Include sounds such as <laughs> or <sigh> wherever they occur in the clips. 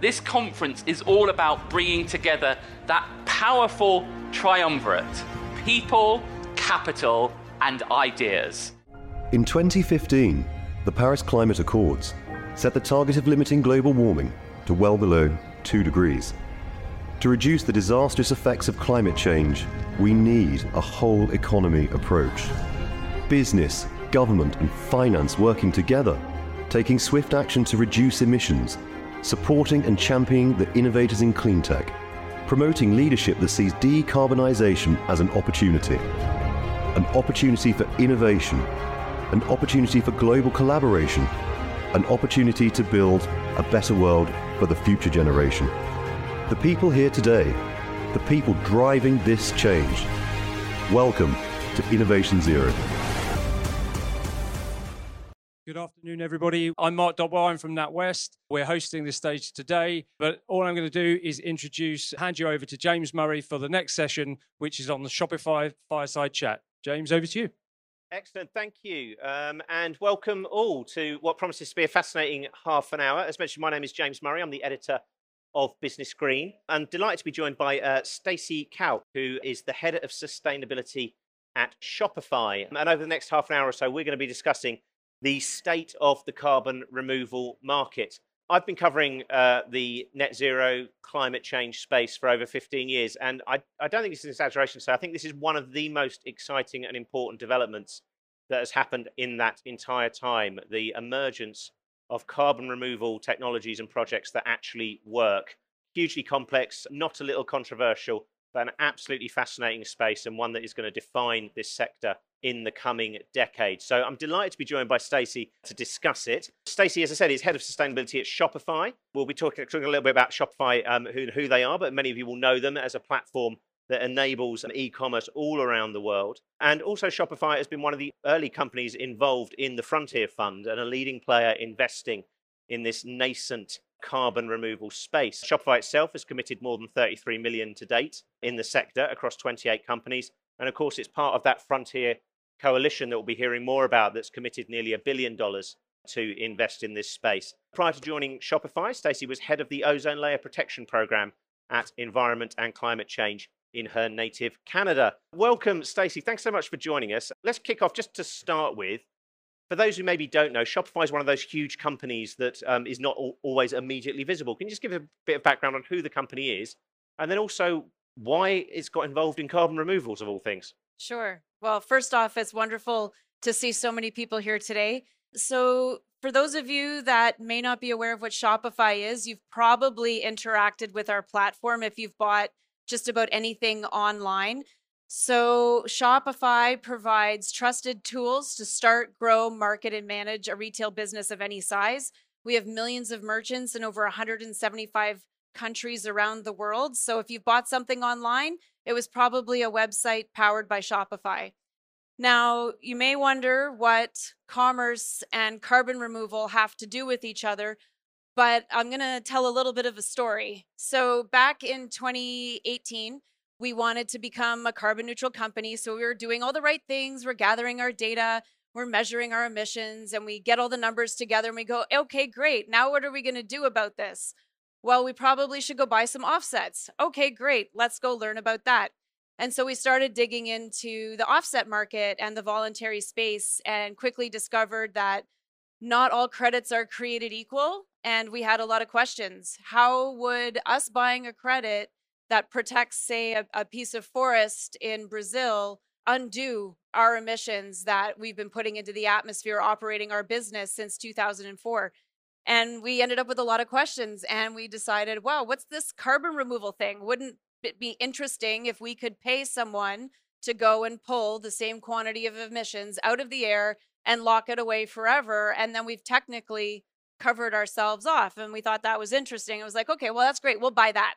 This conference is all about bringing together that powerful triumvirate people, capital, and ideas. In 2015, the Paris Climate Accords set the target of limiting global warming to well below 2 degrees. To reduce the disastrous effects of climate change, we need a whole economy approach. Business, government, and finance working together, taking swift action to reduce emissions supporting and championing the innovators in cleantech, promoting leadership that sees decarbonisation as an opportunity, an opportunity for innovation, an opportunity for global collaboration, an opportunity to build a better world for the future generation. The people here today, the people driving this change. Welcome to Innovation Zero. Good afternoon, everybody. I'm Mark Dodwell. I'm from NatWest. We're hosting this stage today, but all I'm going to do is introduce, hand you over to James Murray for the next session, which is on the Shopify Fireside Chat. James, over to you. Excellent, thank you. Um, and welcome all to what promises to be a fascinating half an hour. As mentioned, my name is James Murray. I'm the editor of BusinessGreen. I'm delighted to be joined by uh, Stacy Kauk, who is the head of sustainability at Shopify. And over the next half an hour or so, we're going to be discussing the state of the carbon removal market. I've been covering uh, the net zero climate change space for over 15 years, and I, I don't think this is an exaggeration. So I think this is one of the most exciting and important developments that has happened in that entire time the emergence of carbon removal technologies and projects that actually work. Hugely complex, not a little controversial, but an absolutely fascinating space and one that is going to define this sector in the coming decade. So I'm delighted to be joined by Stacy to discuss it. Stacy, as I said, is head of sustainability at Shopify. We'll be talking, talking a little bit about Shopify, um, who, who they are, but many of you will know them as a platform that enables e-commerce all around the world. And also Shopify has been one of the early companies involved in the Frontier Fund and a leading player investing in this nascent carbon removal space. Shopify itself has committed more than 33 million to date in the sector across 28 companies. And of course, it's part of that Frontier coalition that we'll be hearing more about that's committed nearly a billion dollars to invest in this space. Prior to joining Shopify, Stacy was head of the ozone layer protection program at Environment and Climate Change in her native Canada. Welcome, Stacy. Thanks so much for joining us. Let's kick off just to start with. For those who maybe don't know, Shopify is one of those huge companies that um, is not always immediately visible. Can you just give a bit of background on who the company is and then also why it's got involved in carbon removals of all things? Sure. Well, first off, it's wonderful to see so many people here today. So, for those of you that may not be aware of what Shopify is, you've probably interacted with our platform if you've bought just about anything online. So, Shopify provides trusted tools to start, grow, market, and manage a retail business of any size. We have millions of merchants in over 175 countries around the world. So, if you've bought something online, it was probably a website powered by Shopify. Now, you may wonder what commerce and carbon removal have to do with each other, but I'm going to tell a little bit of a story. So, back in 2018, we wanted to become a carbon neutral company. So, we were doing all the right things. We're gathering our data, we're measuring our emissions, and we get all the numbers together and we go, okay, great. Now, what are we going to do about this? Well, we probably should go buy some offsets. Okay, great. Let's go learn about that. And so we started digging into the offset market and the voluntary space and quickly discovered that not all credits are created equal. And we had a lot of questions. How would us buying a credit that protects, say, a, a piece of forest in Brazil undo our emissions that we've been putting into the atmosphere operating our business since 2004? And we ended up with a lot of questions and we decided, wow, what's this carbon removal thing? Wouldn't it be interesting if we could pay someone to go and pull the same quantity of emissions out of the air and lock it away forever? And then we've technically covered ourselves off. And we thought that was interesting. It was like, okay, well, that's great. We'll buy that.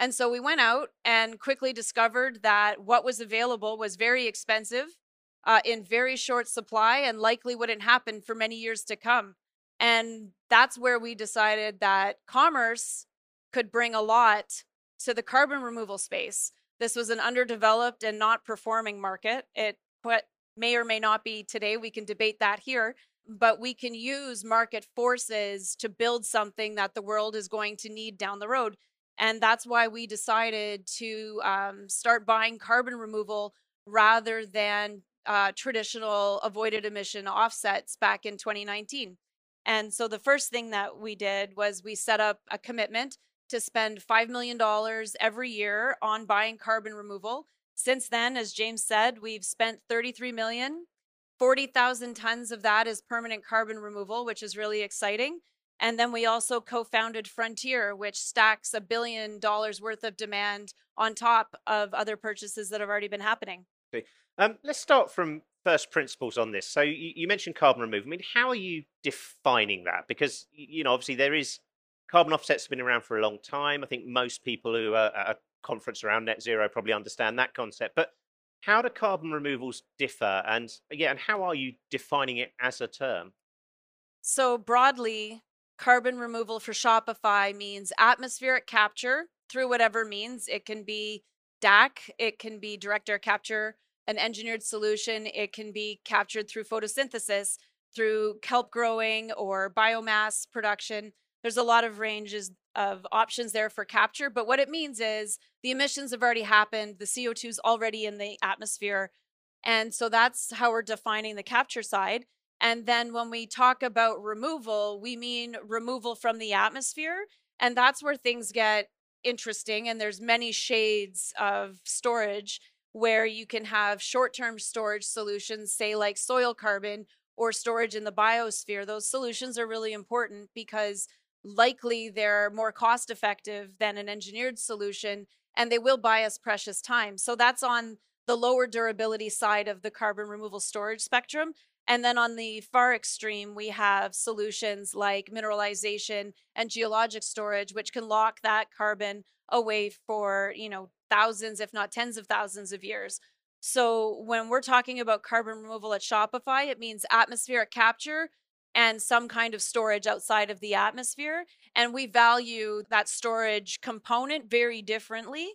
And so we went out and quickly discovered that what was available was very expensive, uh, in very short supply, and likely wouldn't happen for many years to come. And that's where we decided that commerce could bring a lot to the carbon removal space. This was an underdeveloped and not performing market. It may or may not be today. We can debate that here. but we can use market forces to build something that the world is going to need down the road. And that's why we decided to um, start buying carbon removal rather than uh, traditional avoided emission offsets back in 2019. And so the first thing that we did was we set up a commitment to spend $5 million every year on buying carbon removal. Since then, as James said, we've spent 33 million. 40,000 tons of that is permanent carbon removal, which is really exciting. And then we also co founded Frontier, which stacks a billion dollars worth of demand on top of other purchases that have already been happening. Okay. Um, let's start from first principles on this. So you, you, mentioned carbon removal. I mean, how are you defining that? Because you know, obviously, there is carbon offsets have been around for a long time. I think most people who are at a conference around net zero probably understand that concept. But how do carbon removals differ? And yeah, and how are you defining it as a term? So broadly, carbon removal for Shopify means atmospheric capture through whatever means. It can be DAC, it can be direct air capture, an engineered solution, it can be captured through photosynthesis, through kelp growing or biomass production. There's a lot of ranges of options there for capture, but what it means is the emissions have already happened, the CO2 is already in the atmosphere. And so that's how we're defining the capture side. And then when we talk about removal, we mean removal from the atmosphere. And that's where things get interesting. And there's many shades of storage where you can have short term storage solutions, say like soil carbon or storage in the biosphere. Those solutions are really important because likely they're more cost effective than an engineered solution and they will buy us precious time. So that's on the lower durability side of the carbon removal storage spectrum. And then on the far extreme, we have solutions like mineralization and geologic storage, which can lock that carbon away for, you know, thousands, if not tens of thousands of years. So when we're talking about carbon removal at Shopify, it means atmospheric capture and some kind of storage outside of the atmosphere. And we value that storage component very differently.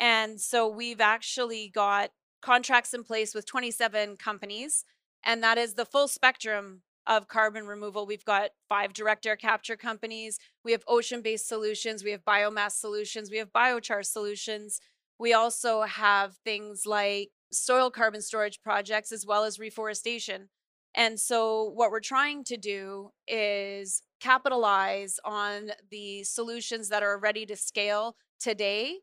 And so we've actually got contracts in place with 27 companies and that is the full spectrum of carbon removal. We've got five direct air capture companies. We have ocean based solutions. We have biomass solutions. We have biochar solutions. We also have things like soil carbon storage projects as well as reforestation. And so, what we're trying to do is capitalize on the solutions that are ready to scale today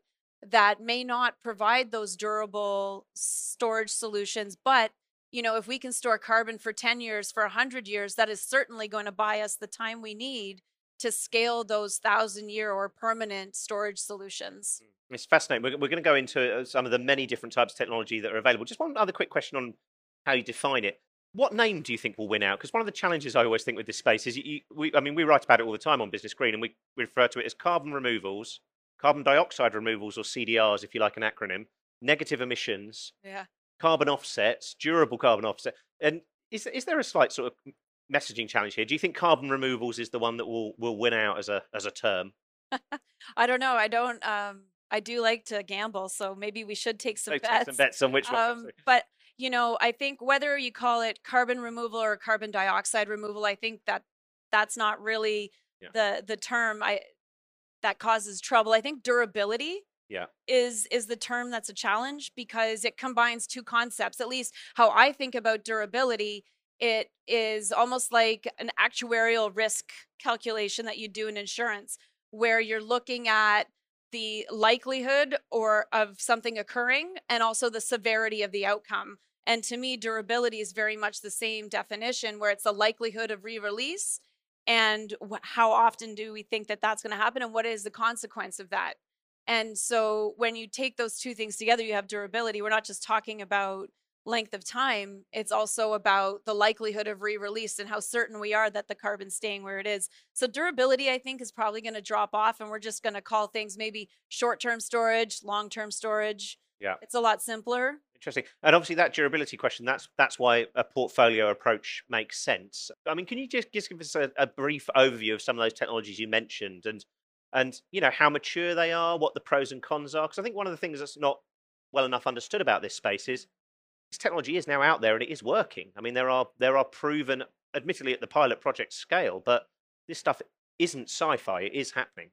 that may not provide those durable storage solutions, but you know, if we can store carbon for 10 years, for 100 years, that is certainly going to buy us the time we need to scale those thousand year or permanent storage solutions. Mm, it's fascinating. We're, we're going to go into uh, some of the many different types of technology that are available. Just one other quick question on how you define it. What name do you think will win out? Because one of the challenges I always think with this space is, you, we, I mean, we write about it all the time on BusinessGreen, and we, we refer to it as carbon removals, carbon dioxide removals, or CDRs, if you like an acronym, negative emissions, yeah carbon offsets, durable carbon offset. And is is there a slight sort of messaging challenge here? Do you think carbon removals is the one that will will win out as a as a term? <laughs> I don't know. I don't. Um, I do like to gamble, so maybe we should take some bets. Take some bets on which one. Um, but you know, I think whether you call it carbon removal or carbon dioxide removal, I think that that's not really yeah. the the term I that causes trouble. I think durability yeah. is is the term that's a challenge because it combines two concepts at least how i think about durability it is almost like an actuarial risk calculation that you do in insurance where you're looking at the likelihood or of something occurring and also the severity of the outcome. And to me durability is very much the same definition where it's the likelihood of re-release and how often do we think that that's going to happen and what is the consequence of that and so when you take those two things together, you have durability. We're not just talking about length of time, it's also about the likelihood of re release and how certain we are that the carbon's staying where it is. So durability, I think, is probably going to drop off, and we're just going to call things maybe short term storage, long term storage. Yeah. It's a lot simpler. Interesting. And obviously that durability question, that's that's why a portfolio approach makes sense. I mean, can you just, just give us a, a brief overview of some of those technologies you mentioned and and you know how mature they are, what the pros and cons are. Because I think one of the things that's not well enough understood about this space is this technology is now out there and it is working. I mean, there are there are proven admittedly at the pilot project scale, but this stuff isn't sci-fi. It is happening.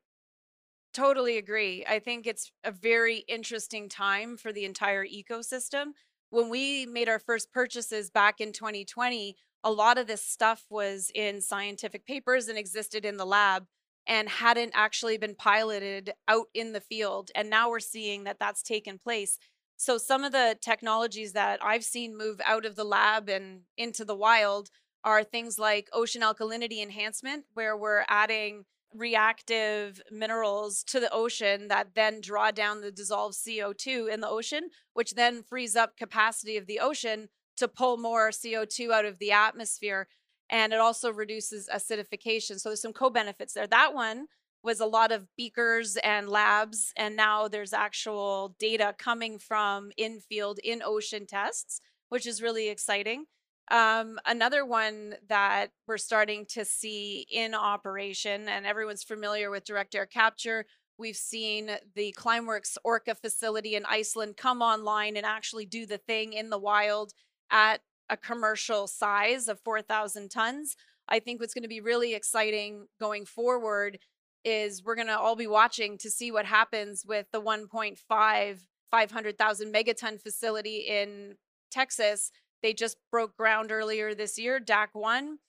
Totally agree. I think it's a very interesting time for the entire ecosystem. When we made our first purchases back in 2020, a lot of this stuff was in scientific papers and existed in the lab and hadn't actually been piloted out in the field. And now we're seeing that that's taken place. So some of the technologies that I've seen move out of the lab and into the wild are things like ocean alkalinity enhancement, where we're adding reactive minerals to the ocean that then draw down the dissolved CO2 in the ocean, which then frees up capacity of the ocean to pull more CO2 out of the atmosphere. And it also reduces acidification. So there's some co benefits there. That one was a lot of beakers and labs. And now there's actual data coming from in field, in ocean tests, which is really exciting. Um, another one that we're starting to see in operation, and everyone's familiar with direct air capture. We've seen the Climeworks Orca facility in Iceland come online and actually do the thing in the wild at a commercial size of 4,000 tons. I think what's going to be really exciting going forward is we're going to all be watching to see what happens with the 1.5 500,000 megaton facility in Texas they just broke ground earlier this year, DAC 1.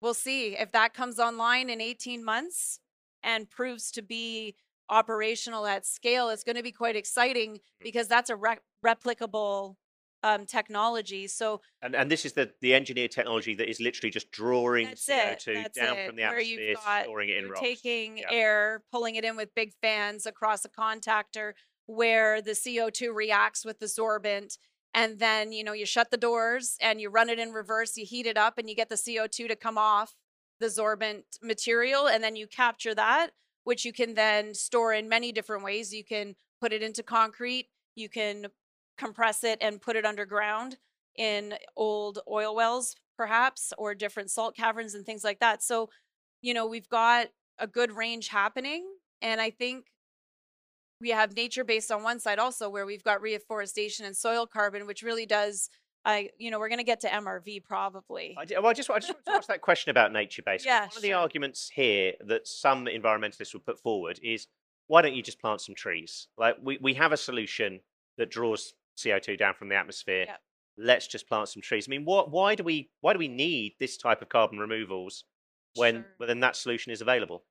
We'll see if that comes online in 18 months and proves to be operational at scale. It's going to be quite exciting mm. because that's a re- replicable um, technology. So, and and this is the the engineered technology that is literally just drawing CO2 down it, from the atmosphere, got, storing it in rocks. Taking air, pulling it in with big fans across a contactor, where the CO2 reacts with the sorbent and then you know you shut the doors and you run it in reverse you heat it up and you get the co2 to come off the sorbent material and then you capture that which you can then store in many different ways you can put it into concrete you can compress it and put it underground in old oil wells perhaps or different salt caverns and things like that so you know we've got a good range happening and i think we have nature based on one side also where we've got reforestation and soil carbon which really does I, you know, we're going to get to MRV probably. I, well, I just, I just want to ask that question about nature based. Yeah, one sure. of the arguments here that some environmentalists would put forward is why don't you just plant some trees? Like we, we have a solution that draws CO2 down from the atmosphere. Yep. Let's just plant some trees. I mean, what, why do we, why do we need this type of carbon removals when, sure. when that solution is available?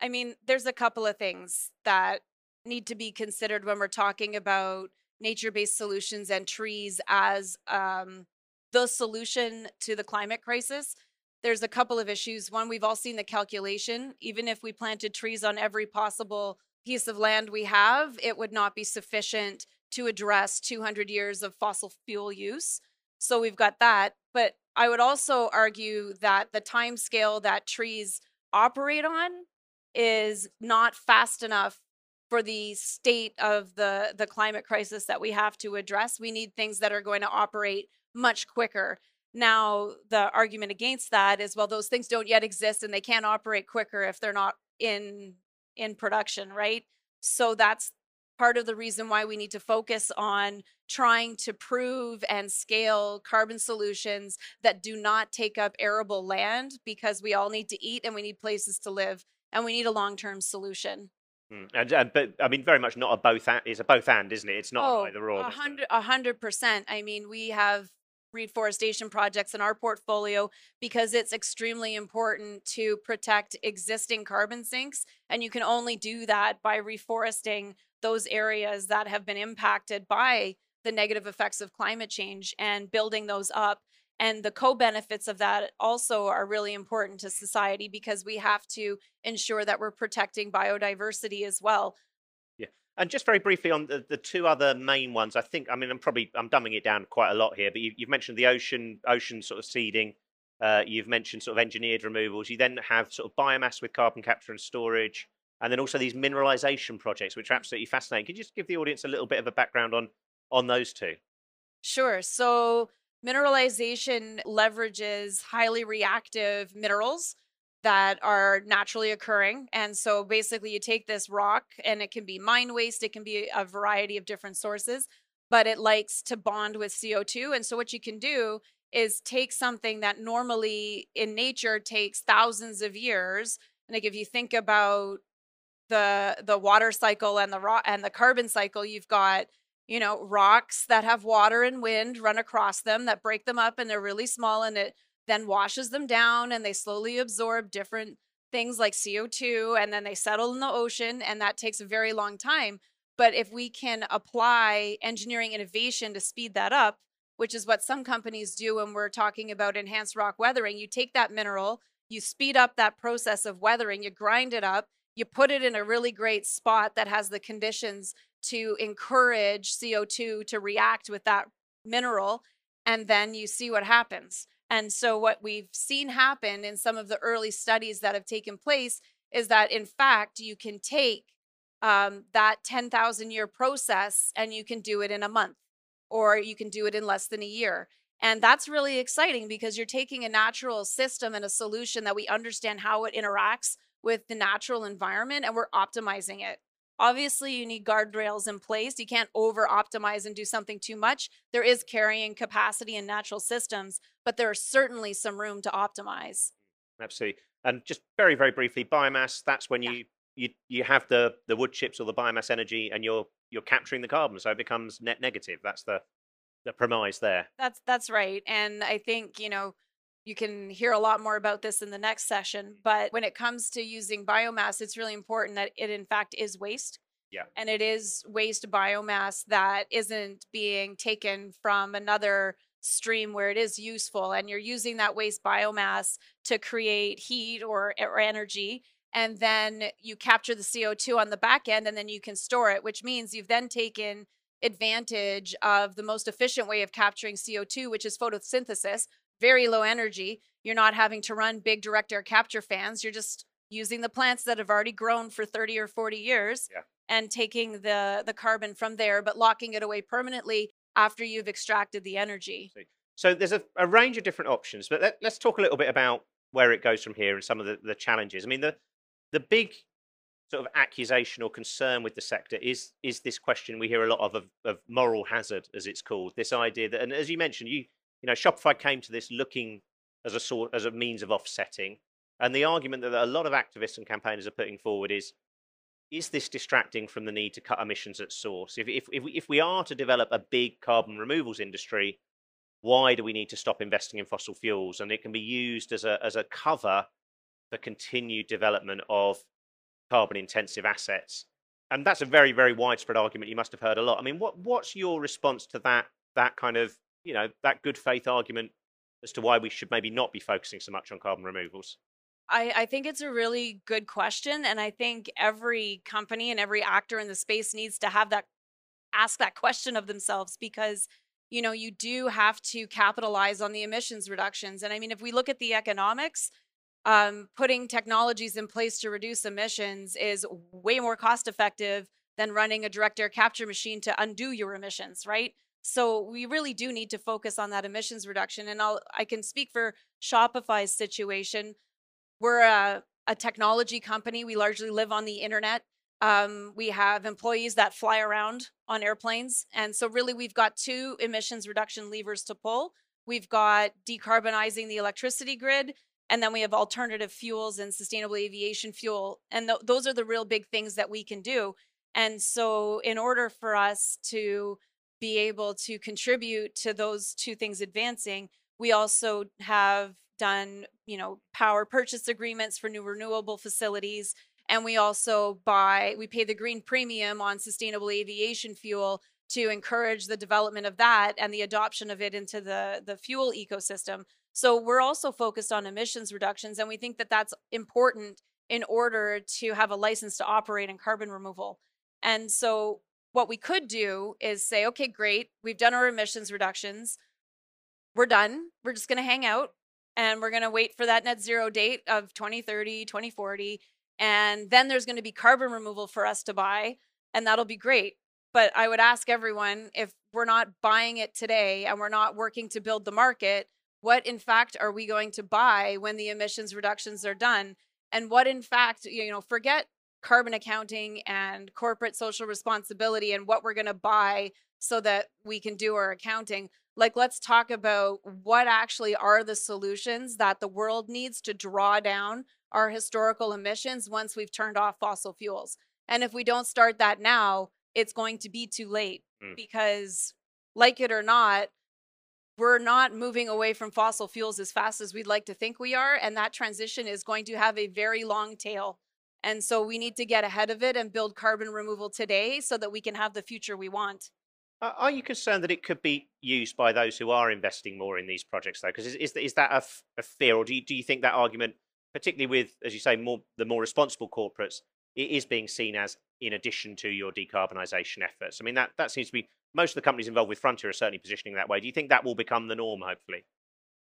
I mean, there's a couple of things that need to be considered when we're talking about nature based solutions and trees as um, the solution to the climate crisis. There's a couple of issues. One, we've all seen the calculation. Even if we planted trees on every possible piece of land we have, it would not be sufficient to address 200 years of fossil fuel use. So we've got that. But I would also argue that the time scale that trees operate on is not fast enough for the state of the the climate crisis that we have to address we need things that are going to operate much quicker now the argument against that is well those things don't yet exist and they can't operate quicker if they're not in in production right so that's part of the reason why we need to focus on trying to prove and scale carbon solutions that do not take up arable land because we all need to eat and we need places to live and we need a long-term solution Mm. And, and but I mean, very much not a both. And, it's a both and, isn't it? It's not oh, either or. A hundred percent. I mean, we have reforestation projects in our portfolio because it's extremely important to protect existing carbon sinks, and you can only do that by reforesting those areas that have been impacted by the negative effects of climate change and building those up. And the co-benefits of that also are really important to society because we have to ensure that we're protecting biodiversity as well. Yeah. And just very briefly on the, the two other main ones i think i mean i'm probably i'm dumbing it down quite a lot here but you, have mentioned the ocean ocean sort of seeding uh, you've mentioned sort of engineered removals. You then have sort of biomass with carbon capture and storage and then also these mineralization projects which are absolutely fascinating could you just give the audience a little bit of a background on on those two sure so Mineralization leverages highly reactive minerals that are naturally occurring. And so basically, you take this rock, and it can be mine waste, it can be a variety of different sources, but it likes to bond with CO2. And so, what you can do is take something that normally in nature takes thousands of years. And like if you think about the the water cycle and the rock and the carbon cycle, you've got you know rocks that have water and wind run across them that break them up and they're really small and it then washes them down and they slowly absorb different things like CO2 and then they settle in the ocean and that takes a very long time. But if we can apply engineering innovation to speed that up, which is what some companies do when we're talking about enhanced rock weathering, you take that mineral, you speed up that process of weathering, you grind it up, you put it in a really great spot that has the conditions to encourage CO2 to react with that mineral, and then you see what happens. And so, what we've seen happen in some of the early studies that have taken place is that, in fact, you can take um, that 10,000 year process and you can do it in a month or you can do it in less than a year. And that's really exciting because you're taking a natural system and a solution that we understand how it interacts with the natural environment and we're optimizing it. Obviously, you need guardrails in place. You can't over optimize and do something too much. There is carrying capacity in natural systems, but there is certainly some room to optimize. Absolutely. And just very, very briefly, biomass, that's when yeah. you you you have the the wood chips or the biomass energy and you're you're capturing the carbon so it becomes net negative that's the the premise there that's that's right and i think you know you can hear a lot more about this in the next session. But when it comes to using biomass, it's really important that it, in fact, is waste. Yeah. And it is waste biomass that isn't being taken from another stream where it is useful. And you're using that waste biomass to create heat or, or energy. And then you capture the CO2 on the back end and then you can store it, which means you've then taken advantage of the most efficient way of capturing CO2, which is photosynthesis, very low energy. You're not having to run big direct air capture fans. You're just using the plants that have already grown for 30 or 40 years yeah. and taking the the carbon from there but locking it away permanently after you've extracted the energy. So there's a, a range of different options, but let, us talk a little bit about where it goes from here and some of the, the challenges. I mean, the the big sort of accusation or concern with the sector is is this question we hear a lot of, of of moral hazard, as it's called. This idea that, and as you mentioned, you you know, Shopify came to this looking as a sort as a means of offsetting. And the argument that a lot of activists and campaigners are putting forward is is this distracting from the need to cut emissions at source? If, if, if, we, if we are to develop a big carbon removals industry, why do we need to stop investing in fossil fuels? And it can be used as a, as a cover for continued development of carbon intensive assets. And that's a very, very widespread argument. You must have heard a lot. I mean, what, what's your response to that, that kind of you know that good faith argument as to why we should maybe not be focusing so much on carbon removals? I, I, think it's a really good question. And I think every company and every actor in the space needs to have that ask that question of themselves because you know you do have to capitalize on the emissions reductions and i mean if we look at the economics um, putting technologies in place to reduce emissions is way more cost effective than running a direct air capture machine to undo your emissions right so we really do need to focus on that emissions reduction. And I'll I can speak for Shopify's situation. We're a, a technology company. We largely live on the internet. Um, we have employees that fly around on airplanes. And so really we've got two emissions reduction levers to pull. We've got decarbonizing the electricity grid, and then we have alternative fuels and sustainable aviation fuel. And th- those are the real big things that we can do. And so in order for us to be able to contribute to those two things advancing. We also have done, you know, power purchase agreements for new renewable facilities. And we also buy, we pay the green premium on sustainable aviation fuel to encourage the development of that and the adoption of it into the, the fuel ecosystem. So we're also focused on emissions reductions, and we think that that's important in order to have a license to operate in carbon removal. And so what we could do is say, okay, great, we've done our emissions reductions. We're done. We're just going to hang out and we're going to wait for that net zero date of 2030, 2040. And then there's going to be carbon removal for us to buy, and that'll be great. But I would ask everyone if we're not buying it today and we're not working to build the market, what in fact are we going to buy when the emissions reductions are done? And what in fact, you know, forget carbon accounting and corporate social responsibility and what we're going to buy so that we can do our accounting Like, let's talk about what actually are the solutions that the world needs to draw down our historical emissions once we've turned off fossil fuels. And if we don't start that now, it's going to be too late Mm. because, like it or not, we're not moving away from fossil fuels as fast as we'd like to think we are. And that transition is going to have a very long tail. And so we need to get ahead of it and build carbon removal today so that we can have the future we want. Are you concerned that it could be used by those who are investing more in these projects, though? Because is, is, is that a, f- a fear, or do you, do you think that argument, particularly with, as you say, more the more responsible corporates, it is being seen as in addition to your decarbonisation efforts? I mean, that, that seems to be most of the companies involved with Frontier are certainly positioning that way. Do you think that will become the norm, hopefully?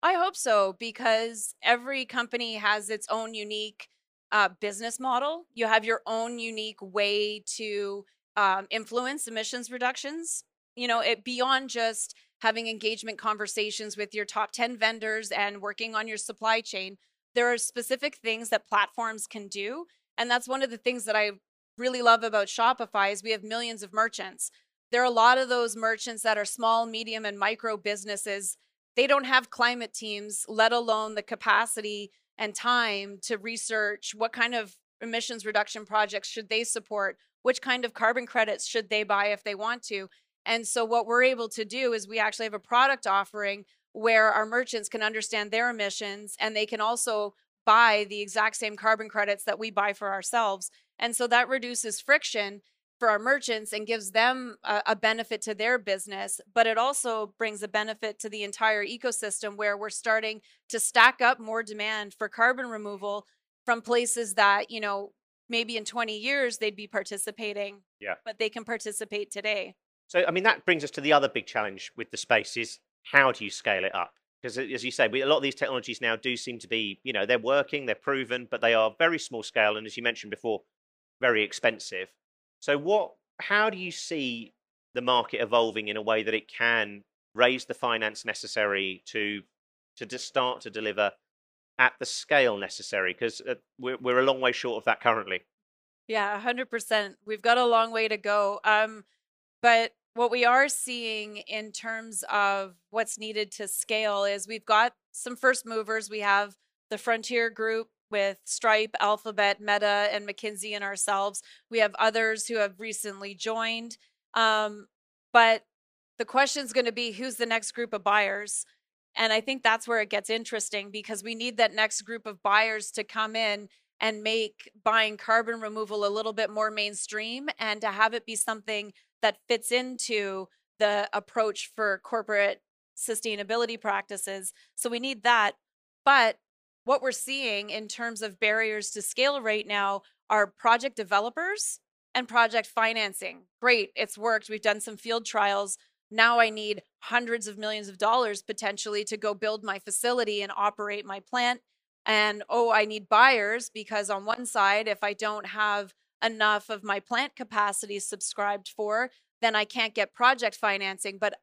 I hope so because every company has its own unique uh, business model. You have your own unique way to um, influence emissions reductions. You know, it beyond just having engagement conversations with your top 10 vendors and working on your supply chain. There are specific things that platforms can do. And that's one of the things that I really love about Shopify is we have millions of merchants. There are a lot of those merchants that are small, medium, and micro businesses they don't have climate teams, let alone the capacity and time to research what kind of emissions reduction projects should they support, which kind of carbon credits should they buy if they want to. And so, what we're able to do is we actually have a product offering where our merchants can understand their emissions and they can also buy the exact same carbon credits that we buy for ourselves. And so that reduces friction for our merchants and gives them a, a, benefit to their business, but it also brings a benefit to the entire ecosystem where we're starting to stack up more demand for carbon removal from places that, you know, maybe in 20 years they'd be participating. Yeah. But they can participate today. So, I mean, that brings us to the other big challenge with the space is how do you scale it up? Because as you say, we, a lot of these technologies now do seem to be, you know, they're working, they're proven, but they are very small scale. And as you mentioned before, very expensive. So, what? How do you see the market evolving in a way that it can raise the finance necessary to to just start to deliver at the scale necessary? Because uh, we're we're a long way short of that currently. Yeah, hundred percent. We've got a long way to go. Um, but what we are seeing in terms of what's needed to scale is we've got some first movers. We have the Frontier Group with Stripe, Alphabet, Meta, and McKinsey and ourselves. We have others who have recently joined. Um, but the question is going to be who's the next group of buyers? And I think that's where it gets interesting because we need that next group of buyers to come in and make buying carbon removal a little bit more mainstream and to have it be something that fits into the approach for corporate sustainability practices. So we need that. But what we're seeing in terms of barriers to scale right now are project developers and project financing. Great, it's worked. We've done some field trials. Now I need hundreds of millions of dollars potentially to go build my facility and operate my plant. And oh, I need buyers because on one side, if I don't have enough of my plant capacity subscribed for, then I can't get project financing. But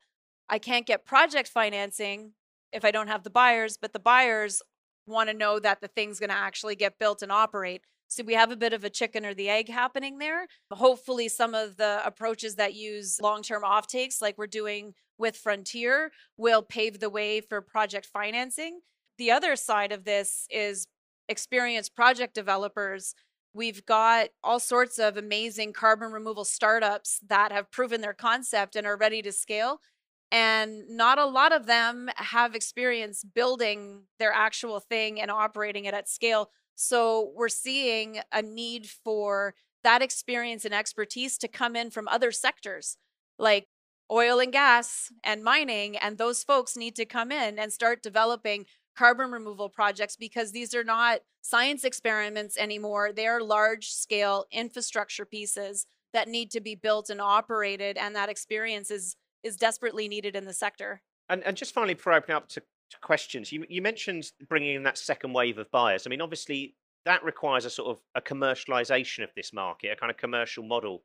I can't get project financing if I don't have the buyers, but the buyers want to know that the thing's going to actually get built and operate. So we have a bit of a chicken or the egg happening there. Hopefully, some of the approaches that use long term offtakes, like we're doing with Frontier, will pave the way for project financing. The other side of this is experienced project developers. We've got all sorts of amazing carbon removal startups that have proven their concept and are ready to scale and not a lot of them have experience building their actual thing and operating it at scale. So we're seeing a need for that experience and expertise to come in from other sectors like oil and gas and mining and those folks need to come in and start developing carbon removal projects because these are not science experiments anymore. They are large scale infrastructure pieces that need to be built and operated and that experience is is desperately needed in the sector. And, and just finally, before I open up to, to questions, you, you mentioned bringing in that second wave of buyers. I mean, obviously, that requires a sort of a commercialization of this market, a kind of commercial model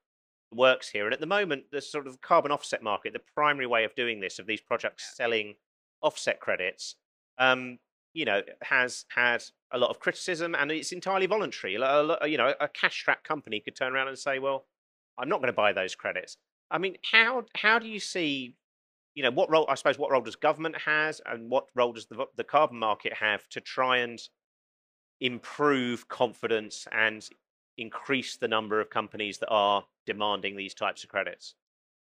works here. And at the moment, the sort of carbon offset market, the primary way of doing this, of these projects selling offset credits, um, you know, has had a lot of criticism, and it's entirely voluntary. You know, a cash-strapped company could turn around and say, "Well, I'm not going to buy those credits." I mean, how how do you see, you know, what role, I suppose, what role does government has and what role does the, the carbon market have to try and improve confidence and increase the number of companies that are demanding these types of credits?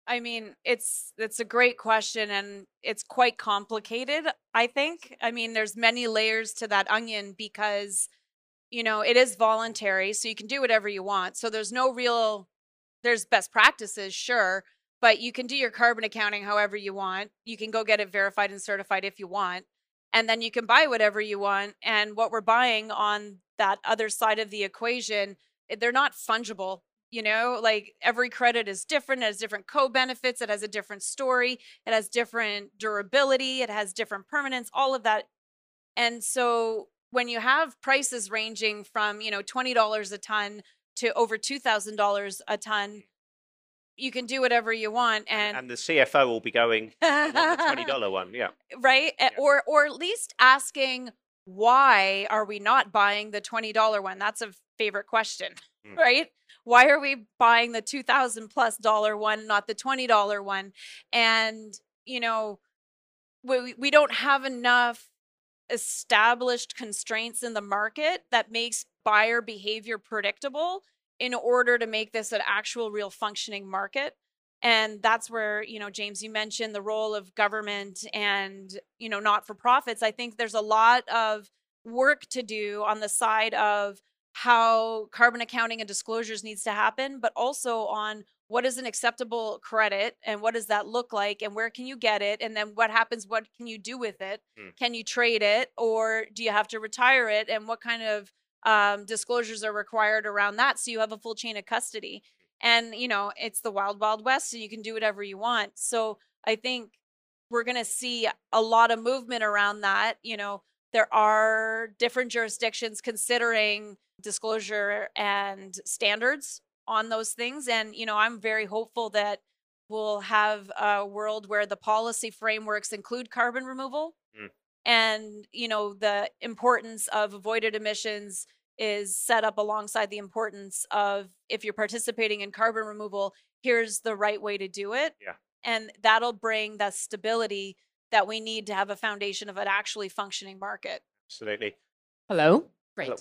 I mean, it's it's a great question and it's quite complicated, I think. I mean, there's many layers to that onion because you know, it is voluntary, so you can do whatever you want. So there's no real there's best practices, sure, but you can do your carbon accounting however you want. You can go get it verified and certified if you want. And then you can buy whatever you want. And what we're buying on that other side of the equation, eh, they're not fungible. You know, like every credit is different, it has different co benefits, it has a different story, it has different durability, it has different permanence, all of that. And so when you have prices ranging from, you know, $20 a ton to over $2,000 a ton, you can do whatever you want and And the CFO will be going, I want the twenty <laughs> dollar one. Yeah, right Yeah. or or at least asking why are we not buying the $20 one that's a favorite question Mm. <laughs> right why are we buying the 2000 plus dollar one not the $20 one and you know we we don't have enough established constraints in the market that makes buyer behavior predictable in order to make this an actual real functioning market. And that's where you know james you mentioned the role of government and you know not for profits i think there's a lot of work to do on the side of how carbon accounting and disclosures needs to happen but also on what is an acceptable credit and what does that look like and where can you get it? And then what happens what can you do with it? Hmm. can you trade it or do you have to retire it? And what kind of um, disclosures are required around that so you have a full chain of custody? And you know it's the wild wild west so you can do whatever you want. So i think we're going to see a lot of movement around that. You know there are different jurisdictions considering disclosure and standards on those things and you know i'm very hopeful that we'll have a world where the policy frameworks include carbon removal Mm. and you know the importance of avoided emissions is set up alongside the importance of if you're participating in carbon removal here's the right way to do it Yeah. and that'll bring the stability that we need to have a foundation of an actually functioning market absolutely. Hello. Great. Hello.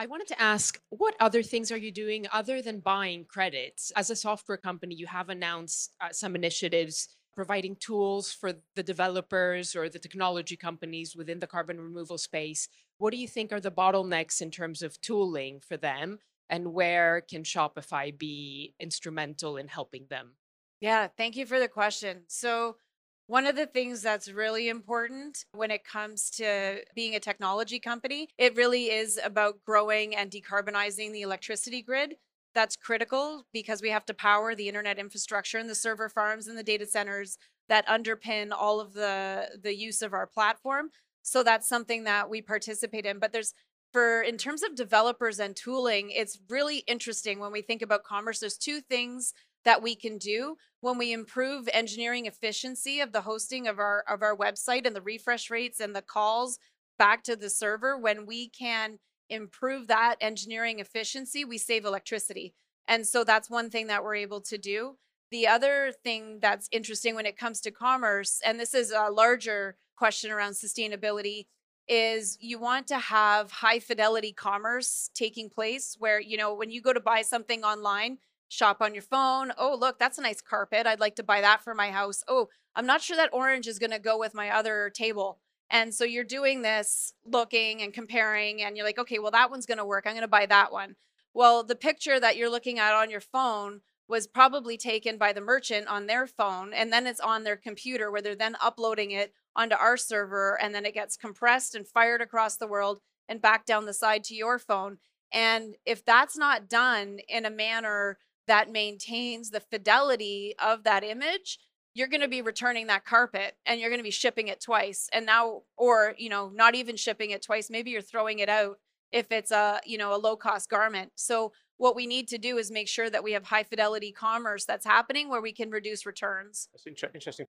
I wanted to ask, what other things are you doing other than buying credits? As a software company, you have announced uh, some initiatives providing tools for the developers or the technology companies within the carbon removal space. What do you think are the bottlenecks in terms of tooling for them? And where can Shopify be instrumental in helping them? Yeah, thank you for the question. So, one of the things that's really important when it comes to being a technology company, it really is about growing and decarbonizing the electricity grid. That's critical because we have to power the internet infrastructure and the server farms and the data centers that underpin all of the the use of our platform. So that's something that we participate in, but there's for in terms of developers and tooling, it's really interesting when we think about commerce. There's two things that we can do. When we improve engineering efficiency of the hosting of our of our website and the refresh rates and the calls back to the server when we can improve that engineering efficiency we save electricity. And so that's one thing that we're able to do. The other thing that's interesting when it comes to commerce and this is a larger question around sustainability is you want to have high fidelity commerce taking place where you know when you go to buy something online shop on your phone. Oh, look, that's a nice carpet. I'd like to buy that for my house. Oh, I'm not sure that orange is going to go with my other table. And so you're doing this looking and comparing, and you're like, okay, well, that one's going to work. I'm going to buy that one. Well, the picture that you're looking at on your phone was probably taken by the merchant on their phone, and then it's on their computer where they're then uploading it onto our server, and then it gets compressed and fired across the world and back down the side to your phone. And if that's not done in a manner that maintains the fidelity of that image you're going to be returning that carpet and you're going to be shipping it twice and now or you know not even shipping it twice maybe you're throwing it out if it's a you know a low cost garment so what we need to do is make sure that we have high fidelity commerce that's happening where we can reduce returns That's interesting.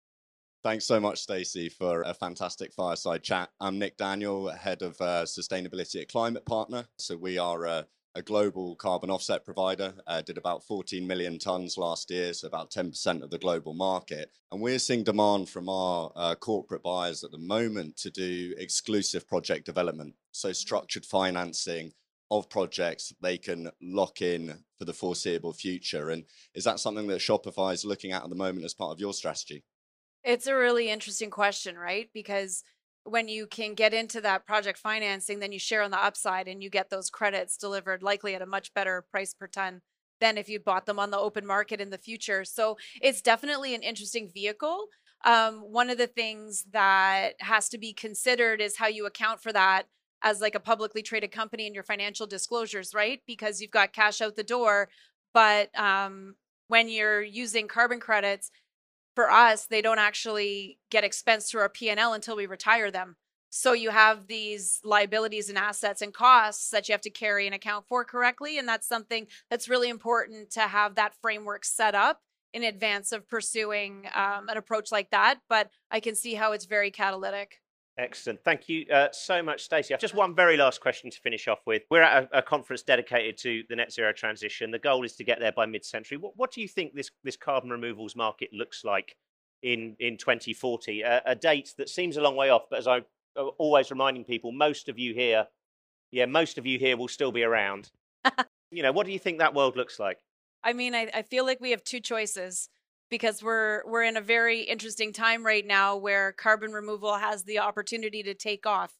Thanks so much, Stacy, for a fantastic fireside chat. I'm Nick Daniel, head of uh, sustainability at ClimatePartner. So we are a, a global carbon offset provider, uh, did about 14 million tons last year, so about 10% of the global market. And we're seeing demand from our uh, corporate buyers at the moment to do exclusive project development, so structured financing of projects they can lock in for the foreseeable future. And is that something that Shopify is looking at at the moment as part of your strategy? It's a really interesting question, right? Because when you can get into that project financing, then you share on the upside and you get those credits delivered likely at a much better price per ton than if you bought them on the open market in the future. So it's definitely an interesting vehicle. Um, one of the things that has to be considered is how you account for that as like a publicly traded company in your financial disclosures, right? Because you've got cash out the door, but um, when you're using carbon credits, for us, they don't actually get expensed through our P&L until we retire them. So you have these liabilities and assets and costs that you have to carry and account for correctly. And that's something that's really important to have that framework set up in advance of pursuing um, an approach like that. But I can see how it's very catalytic. Excellent. Thank you uh, so much, Stacy. I've Just one very last question to finish off with. We're at a, a, conference dedicated to the net zero transition. The goal is to get there by mid-century. What, what do you think this, this carbon removals market looks like in, in 2040? A, a date that seems a long way off, but as I'm uh, always reminding people, most of you here, yeah, most of you here will still be around. <laughs> you know, what do you think that world looks like? I mean, I, I feel like we have two choices because we're we're in a very interesting time right now where carbon removal has the opportunity to take off.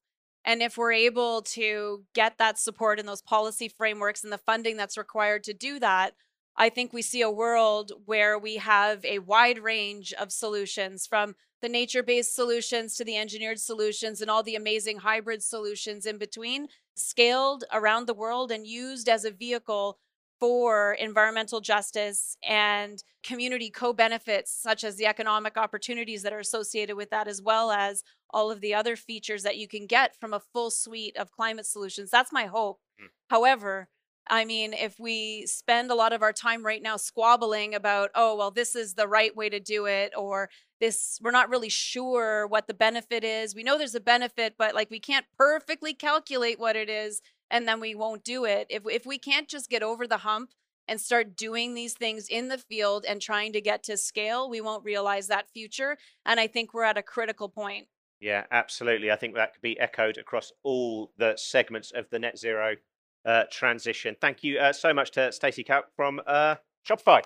And if we're able to get that support and those policy frameworks and the funding that's required to do that, I think we see a world where we have a wide range of solutions from the nature based solutions to the engineered solutions and all the amazing hybrid solutions in between, scaled around the world and used as a vehicle for environmental justice and community co benefits, such as the economic opportunities that are associated with that, as well as all of the other features that you can get from a full suite of climate solutions. That's my hope. Mm. However, I mean, if we spend a lot of our time right now squabbling about, oh, well, this is the right way to do it, or this, we're not really sure what the benefit is. We know there's a benefit, but like we can't perfectly calculate what it is and then we won't do it. If if we can't just get over the hump and start doing these things in the field and trying to get to scale, we won't realize that future. And I think we're at a critical point. Yeah, absolutely. I think that could be echoed across all the segments of the net zero uh, transition. Thank you uh, so much to Stacy Kauk from uh, Shopify.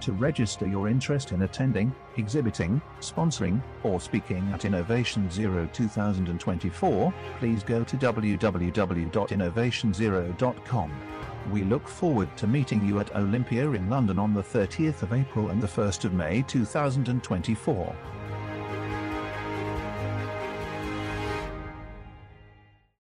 To register your interest in attending, exhibiting, sponsoring, or speaking at Innovation Zero 2024, please go to www.innovationzero.com. We look forward to meeting you at Olympia in London on the 30th of April and the 1st of May 2024.